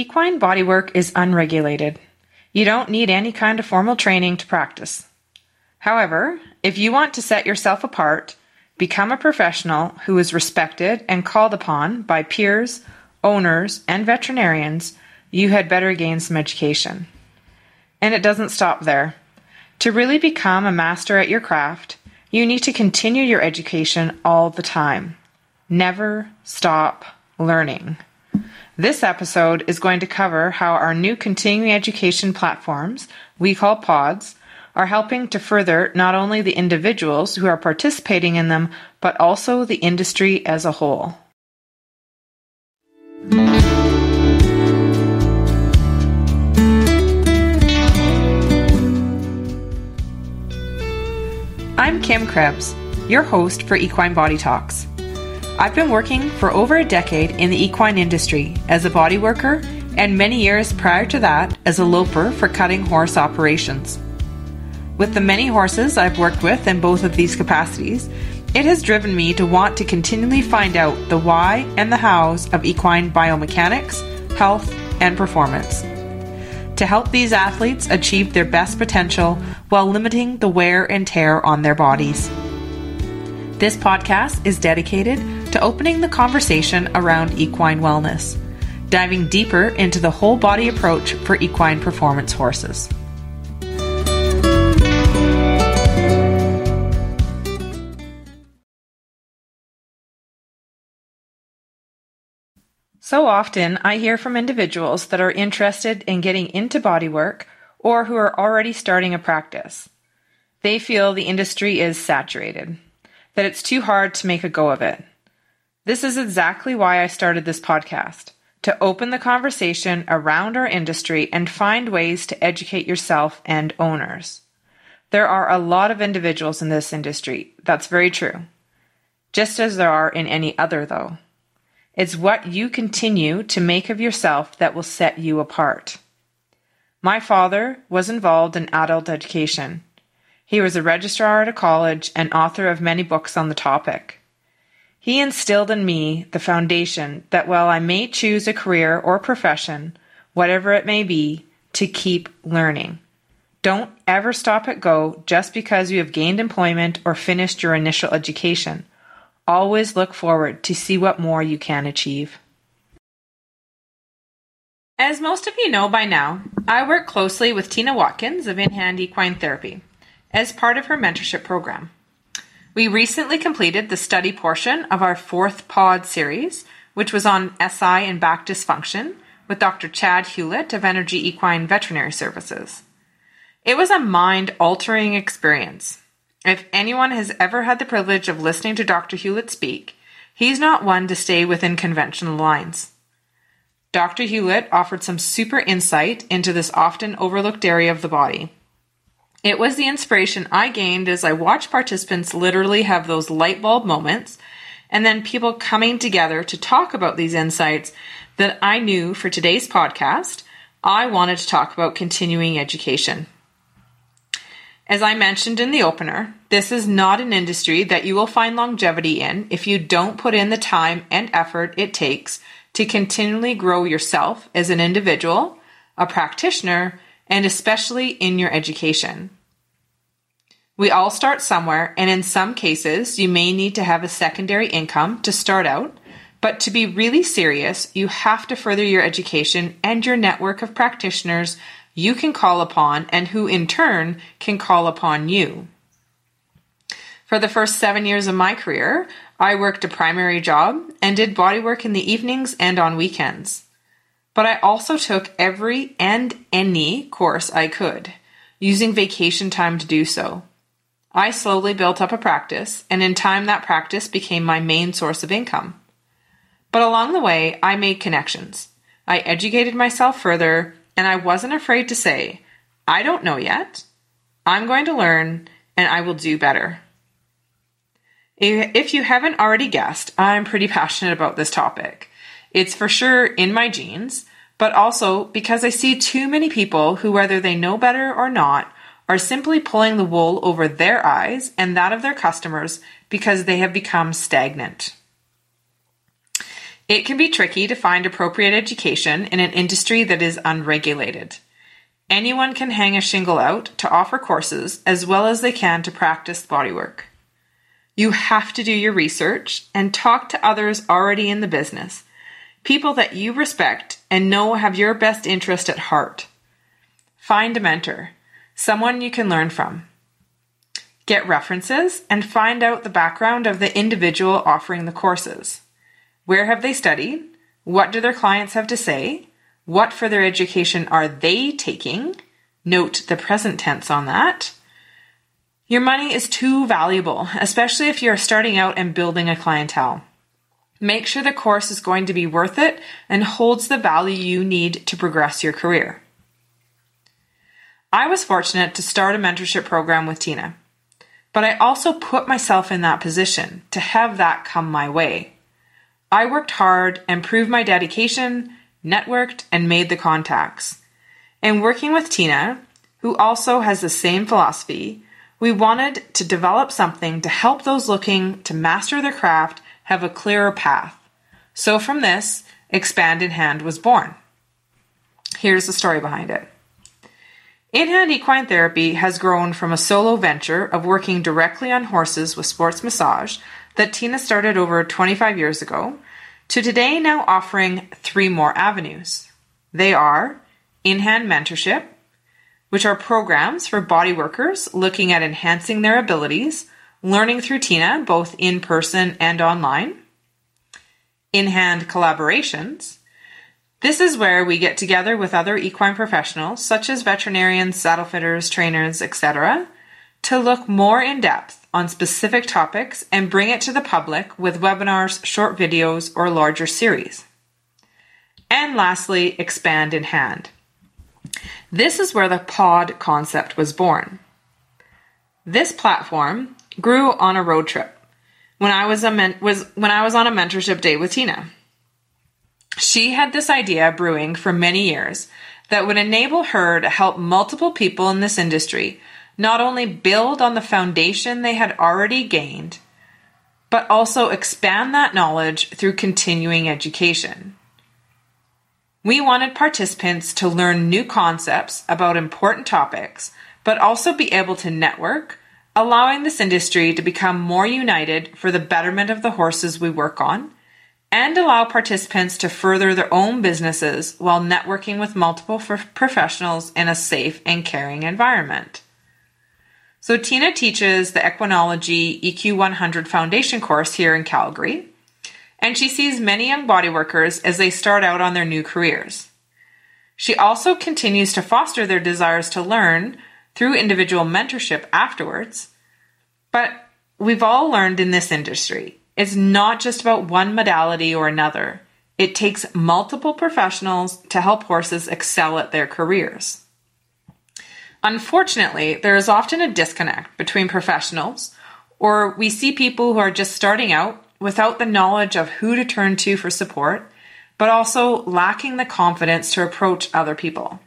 Equine bodywork is unregulated. You don't need any kind of formal training to practice. However, if you want to set yourself apart, become a professional who is respected and called upon by peers, owners, and veterinarians, you had better gain some education. And it doesn't stop there. To really become a master at your craft, you need to continue your education all the time. Never stop learning. This episode is going to cover how our new continuing education platforms, we call PODs, are helping to further not only the individuals who are participating in them, but also the industry as a whole. I'm Kim Krebs, your host for Equine Body Talks. I've been working for over a decade in the equine industry as a body worker and many years prior to that as a loper for cutting horse operations. With the many horses I've worked with in both of these capacities, it has driven me to want to continually find out the why and the hows of equine biomechanics, health, and performance. To help these athletes achieve their best potential while limiting the wear and tear on their bodies. This podcast is dedicated to opening the conversation around equine wellness, diving deeper into the whole body approach for equine performance horses. So often, I hear from individuals that are interested in getting into bodywork or who are already starting a practice. They feel the industry is saturated that it's too hard to make a go of it. This is exactly why I started this podcast to open the conversation around our industry and find ways to educate yourself and owners. There are a lot of individuals in this industry. That's very true. Just as there are in any other, though. It's what you continue to make of yourself that will set you apart. My father was involved in adult education. He was a registrar at a college and author of many books on the topic. He instilled in me the foundation that while I may choose a career or profession, whatever it may be, to keep learning. Don't ever stop at go just because you have gained employment or finished your initial education. Always look forward to see what more you can achieve. As most of you know by now, I work closely with Tina Watkins of In Hand Equine Therapy as part of her mentorship program. We recently completed the study portion of our fourth pod series, which was on SI and back dysfunction with Dr. Chad Hewlett of Energy Equine Veterinary Services. It was a mind altering experience. If anyone has ever had the privilege of listening to Dr. Hewlett speak, he's not one to stay within conventional lines. Dr. Hewlett offered some super insight into this often overlooked area of the body. It was the inspiration I gained as I watched participants literally have those light bulb moments and then people coming together to talk about these insights that I knew for today's podcast, I wanted to talk about continuing education. As I mentioned in the opener, this is not an industry that you will find longevity in if you don't put in the time and effort it takes to continually grow yourself as an individual, a practitioner, and especially in your education. We all start somewhere, and in some cases, you may need to have a secondary income to start out. But to be really serious, you have to further your education and your network of practitioners you can call upon, and who in turn can call upon you. For the first seven years of my career, I worked a primary job and did bodywork in the evenings and on weekends. But I also took every and any course I could, using vacation time to do so. I slowly built up a practice, and in time that practice became my main source of income. But along the way, I made connections. I educated myself further, and I wasn't afraid to say, I don't know yet. I'm going to learn, and I will do better. If you haven't already guessed, I'm pretty passionate about this topic. It's for sure in my genes, but also because I see too many people who, whether they know better or not, are simply pulling the wool over their eyes and that of their customers because they have become stagnant. It can be tricky to find appropriate education in an industry that is unregulated. Anyone can hang a shingle out to offer courses as well as they can to practice bodywork. You have to do your research and talk to others already in the business, people that you respect and know have your best interest at heart. Find a mentor, someone you can learn from. Get references and find out the background of the individual offering the courses. Where have they studied? What do their clients have to say? What further education are they taking? Note the present tense on that. Your money is too valuable, especially if you're starting out and building a clientele. Make sure the course is going to be worth it and holds the value you need to progress your career. I was fortunate to start a mentorship program with Tina, but I also put myself in that position to have that come my way. I worked hard and proved my dedication, networked, and made the contacts. And working with Tina, who also has the same philosophy, we wanted to develop something to help those looking to master their craft have a clearer path. So from this, Expand in Hand was born. Here's the story behind it. In Hand Equine Therapy has grown from a solo venture of working directly on horses with sports massage that Tina started over 25 years ago to today now offering three more avenues. They are in hand mentorship, which are programs for body workers looking at enhancing their abilities, learning through Tina, both in person and online. In hand collaborations. This is where we get together with other equine professionals, such as veterinarians, saddle fitters, trainers, etc., to look more in depth on specific topics and bring it to the public with webinars, short videos, or larger series. And lastly, expand in hand. This is where the pod concept was born. This platform grew on a road trip when I was, a men- was when I was on a mentorship day with Tina. She had this idea brewing for many years that would enable her to help multiple people in this industry not only build on the foundation they had already gained, but also expand that knowledge through continuing education. We wanted participants to learn new concepts about important topics, but also be able to network, allowing this industry to become more united for the betterment of the horses we work on, and allow participants to further their own businesses while networking with multiple professionals in a safe and caring environment. So Tina teaches the Equinology EQ100 Foundation course here in Calgary, and she sees many young bodyworkers as they start out on their new careers. She also continues to foster their desires to learn through individual mentorship afterwards. But we've all learned in this industry, it's not just about one modality or another. It takes multiple professionals to help horses excel at their careers. Unfortunately, there is often a disconnect between professionals, or we see people who are just starting out without the knowledge of who to turn to for support, but also lacking the confidence to approach other people.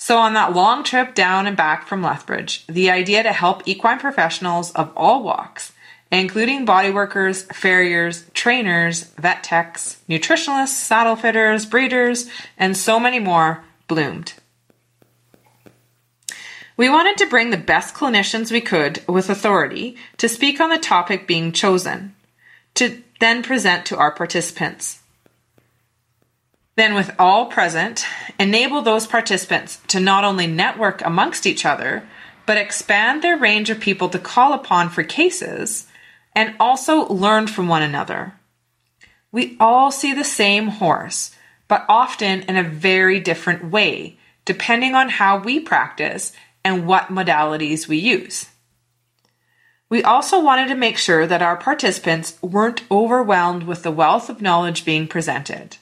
So, on that long trip down and back from Lethbridge, the idea to help equine professionals of all walks, including bodyworkers, farriers, trainers, vet techs, nutritionalists, saddle fitters, breeders, and so many more, bloomed. We wanted to bring the best clinicians we could with authority to speak on the topic being chosen, to then present to our participants. Then, with all present, enable those participants to not only network amongst each other, but expand their range of people to call upon for cases and also learn from one another. We all see the same horse, but often in a very different way, depending on how we practice and what modalities we use. We also wanted to make sure that our participants weren't overwhelmed with the wealth of knowledge being presented.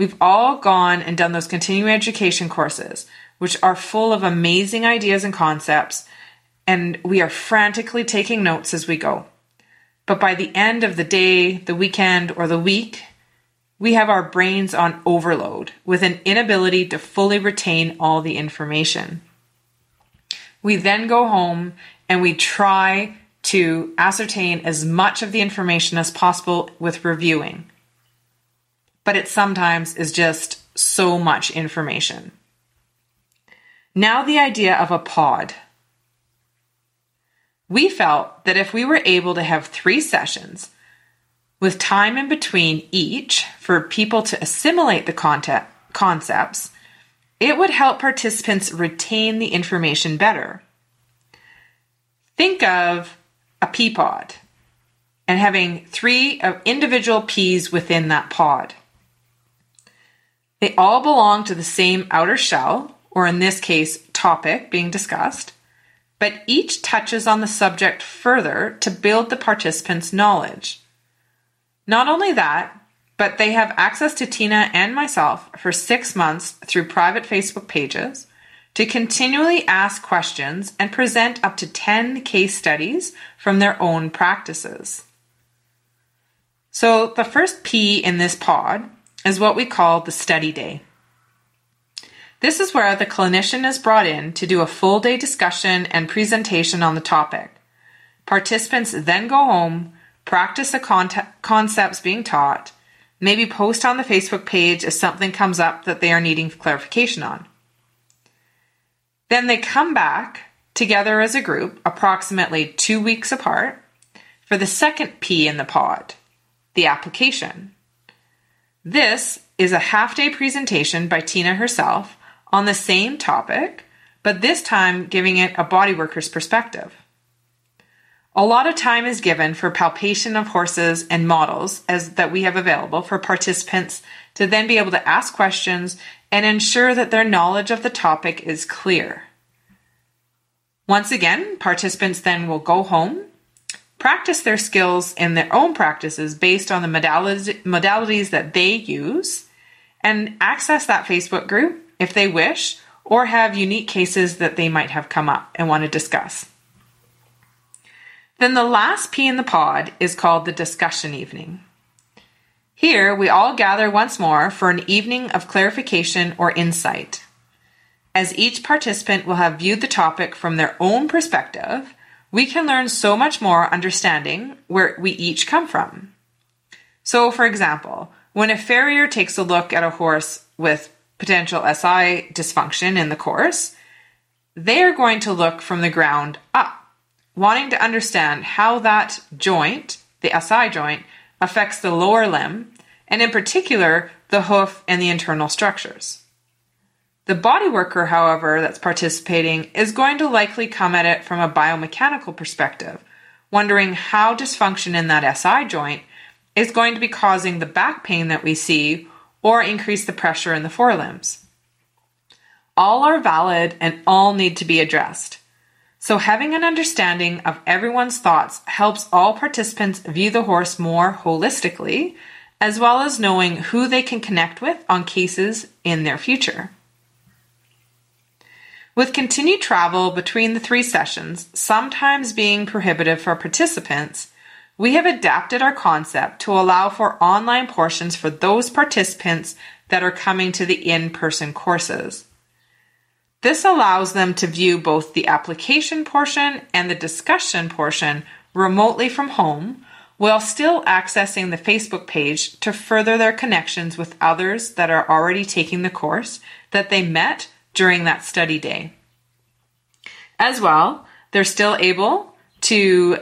We've all gone and done those continuing education courses, which are full of amazing ideas and concepts, and we are frantically taking notes as we go. But by the end of the day, the weekend, or the week, we have our brains on overload with an inability to fully retain all the information. We then go home and we try to ascertain as much of the information as possible with reviewing. But it sometimes is just so much information. Now, the idea of a pod. We felt that if we were able to have three sessions with time in between each for people to assimilate the content, concepts, it would help participants retain the information better. Think of a pea pod and having three individual peas within that pod. They all belong to the same outer shell, or in this case, topic being discussed, but each touches on the subject further to build the participants' knowledge. Not only that, but they have access to Tina and myself for six months through private Facebook pages to continually ask questions and present up to 10 case studies from their own practices. So, the first P in this pod is what we call the study day. This is where the clinician is brought in to do a full day discussion and presentation on the topic. Participants then go home, practice the con- concepts being taught, Maybe post on the Facebook page if something comes up that they are needing clarification on. Then they come back together as a group, approximately two weeks apart, for the second P in the pod, the application. This is a half day presentation by Tina herself on the same topic, but this time giving it a bodyworker's perspective. A lot of time is given for palpation of horses and models as that we have available for participants to then be able to ask questions and ensure that their knowledge of the topic is clear. Once again, participants then will go home, practice their skills in their own practices based on the modalities, that they use, and access that Facebook group if they wish, or have unique cases that they might have come up and want to discuss. Then the last P in the pod is called the discussion evening. Here, we all gather once more for an evening of clarification or insight. As each participant will have viewed the topic from their own perspective, we can learn so much more understanding where we each come from. So, for example, when a farrier takes a look at a horse with potential SI dysfunction in the course, they are going to look from the ground up wanting to understand how that joint, the SI joint, affects the lower limb, and in particular, the hoof and the internal structures. The body worker, however, that's participating is going to likely come at it from a biomechanical perspective, wondering how dysfunction in that SI joint is going to be causing the back pain that we see or increase the pressure in the forelimbs. All are valid and all need to be addressed. So, having an understanding of everyone's thoughts helps all participants view the horse more holistically, as well as knowing who they can connect with on cases in their future. With continued travel between the three sessions, sometimes being prohibitive for participants, we have adapted our concept to allow for online portions for those participants that are coming to the in person courses. This allows them to view both the application portion and the discussion portion remotely from home while still accessing the Facebook page to further their connections with others that are already taking the course that they met during that study day. As well, they're still able to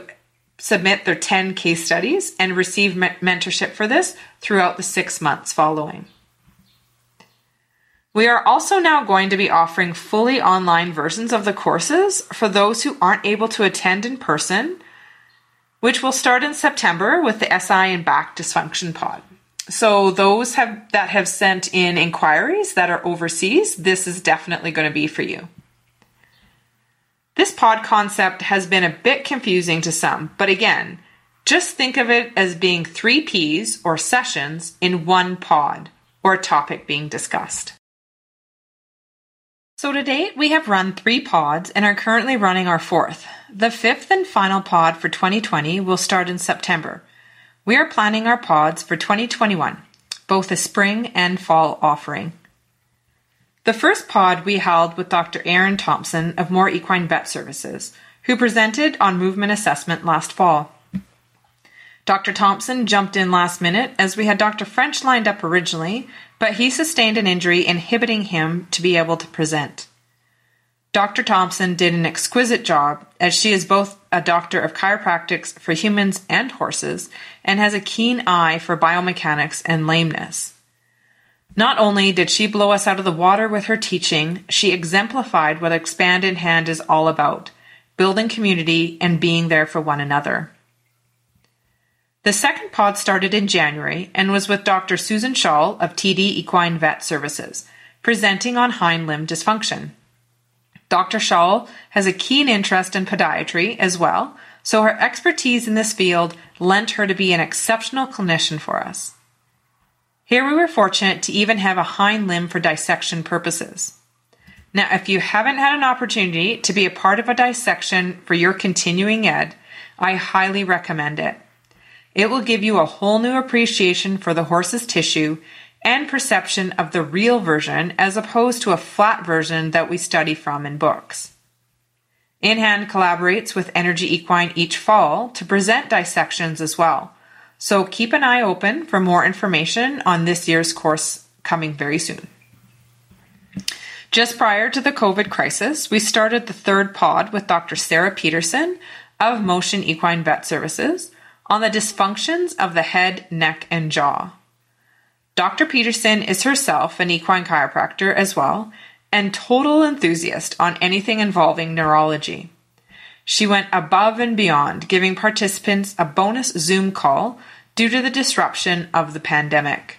submit their 10 case studies and receive mentorship for this throughout the six months following. We are also now going to be offering fully online versions of the courses for those who aren't able to attend in person, which will start in September with the SI and back dysfunction pod. So those have that have sent in inquiries that are overseas, this is definitely going to be for you. This pod concept has been a bit confusing to some, but again, just think of it as being 3 Ps or sessions in one pod or topic being discussed. So to date, we have run three pods and are currently running our fourth. The fifth and final pod for 2020 will start in September. We are planning our pods for 2021, both a spring and fall offering. The first pod we held with Dr. Aaron Thompson of Moore Equine Vet Services, who presented on movement assessment last fall. Dr. Thompson jumped in last minute as we had Dr. French lined up originally, but he sustained an injury inhibiting him to be able to present. Dr. Thompson did an exquisite job as she is both a doctor of chiropractics for humans and horses and has a keen eye for biomechanics and lameness. Not only did she blow us out of the water with her teaching, she exemplified what Expand in Hand is all about building community and being there for one another. The second pod started in January and was with Dr. Susan Shaw of TD Equine Vet Services, presenting on hind limb dysfunction. Dr. Shaw has a keen interest in podiatry as well, so her expertise in this field lent her to be an exceptional clinician for us. Here we were fortunate to even have a hind limb for dissection purposes. Now, if you haven't had an opportunity to be a part of a dissection for your continuing ed, I highly recommend it. It will give you a whole new appreciation for the horse's tissue and perception of the real version as opposed to a flat version that we study from in books. InHand collaborates with Energy Equine each fall to present dissections as well, so keep an eye open for more information on this year's course coming very soon. Just prior to the COVID crisis, we started the third pod with Dr. Sarah Peterson of Motion Equine Vet Services on the dysfunctions of the head, neck, and jaw. Dr. Peterson is herself an equine chiropractor as well and total enthusiast on anything involving neurology. She went above and beyond, giving participants a bonus Zoom call due to the disruption of the pandemic.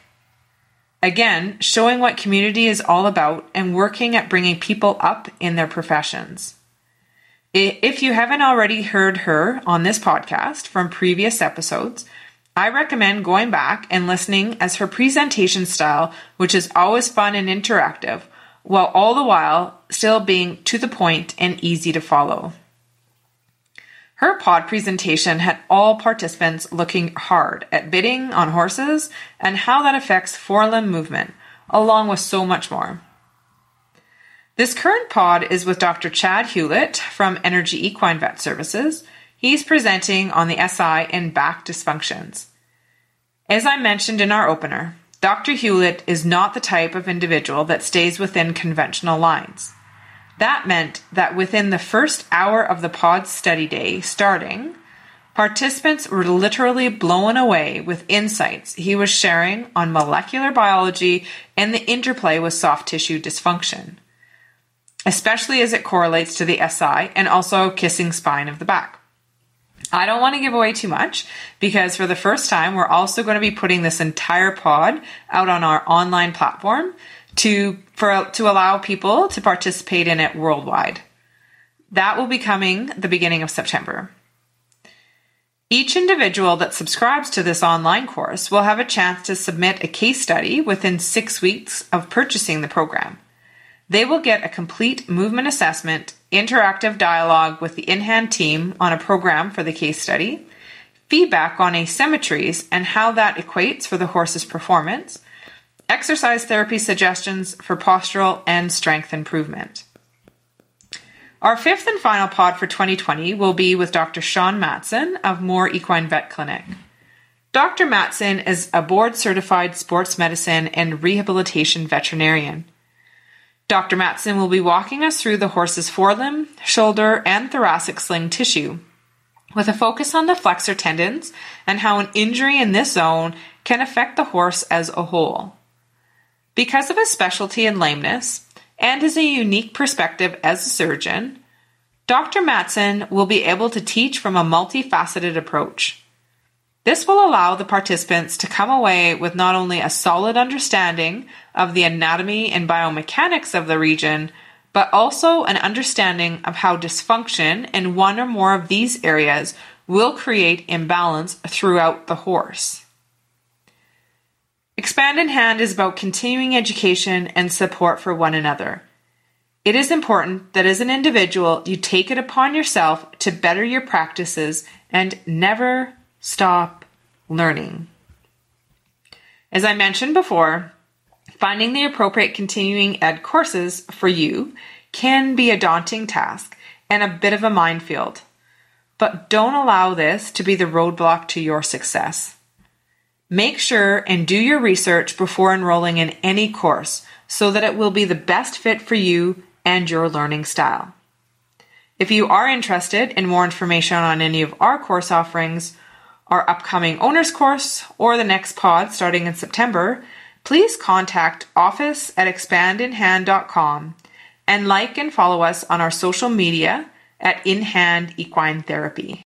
Again, showing what community is all about and working at bringing people up in their professions. If you haven't already heard her on this podcast from previous episodes, I recommend going back and listening as her presentation style, which is always fun and interactive, while all the while still being to the point and easy to follow. Her pod presentation had all participants looking hard at bitting on horses and how that affects forelimb movement, along with so much more. This current pod is with Dr. Chad Hewlett from Energy Equine Vet Services. He's presenting on the SI and back dysfunctions. As I mentioned in our opener, Dr. Hewlett is not the type of individual that stays within conventional lines. That meant that within the first hour of the pod study day starting, participants were literally blown away with insights he was sharing on molecular biology and the interplay with soft tissue dysfunction, especially as it correlates to the SI and also kissing spine of the back. I don't want to give away too much because for the first time, we're also going to be putting this entire pod out on our online platform to for to allow people to participate in it worldwide. That will be coming the beginning of September. Each individual that subscribes to this online course will have a chance to submit a case study within six weeks of purchasing the program. They will get a complete movement assessment, interactive dialogue with the in hand team on a program for the case study, feedback on asymmetries and how that equates for the horse's performance, exercise therapy suggestions for postural and strength improvement. Our fifth and final pod for 2020 will be with Dr. Sean Matson of Moore Equine Vet Clinic. Dr. Matson is a board certified sports medicine and rehabilitation veterinarian. Dr. Matson will be walking us through the horse's forelimb, shoulder, and thoracic sling tissue, with a focus on the flexor tendons and how an injury in this zone can affect the horse as a whole. Because of his specialty in lameness and his unique perspective as a surgeon, Dr. Matson will be able to teach from a multifaceted approach. This will allow the participants to come away with not only a solid understanding of the anatomy and biomechanics of the region, but also an understanding of how dysfunction in one or more of these areas will create imbalance throughout the horse. Expand in Hand is about continuing education and support for one another. It is important that as an individual, you take it upon yourself to better your practices and never stop learning. As I mentioned before, finding the appropriate continuing ed courses for you can be a daunting task, and a bit of a minefield. But don't allow this to be the roadblock to your success. Make sure and do your research before enrolling in any course so that it will be the best fit for you and your learning style. If you are interested in more information on any of our course offerings, our upcoming owner's course, or the next pod starting in September, please contact office at expandinhand.com and like and follow us on our social media at In Hand Equine Therapy.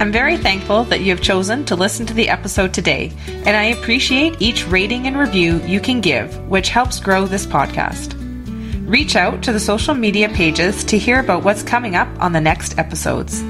I'm very thankful that you have chosen to listen to the episode today, and I appreciate each rating and review you can give, which helps grow this podcast. Reach out to the social media pages to hear about what's coming up on the next episodes.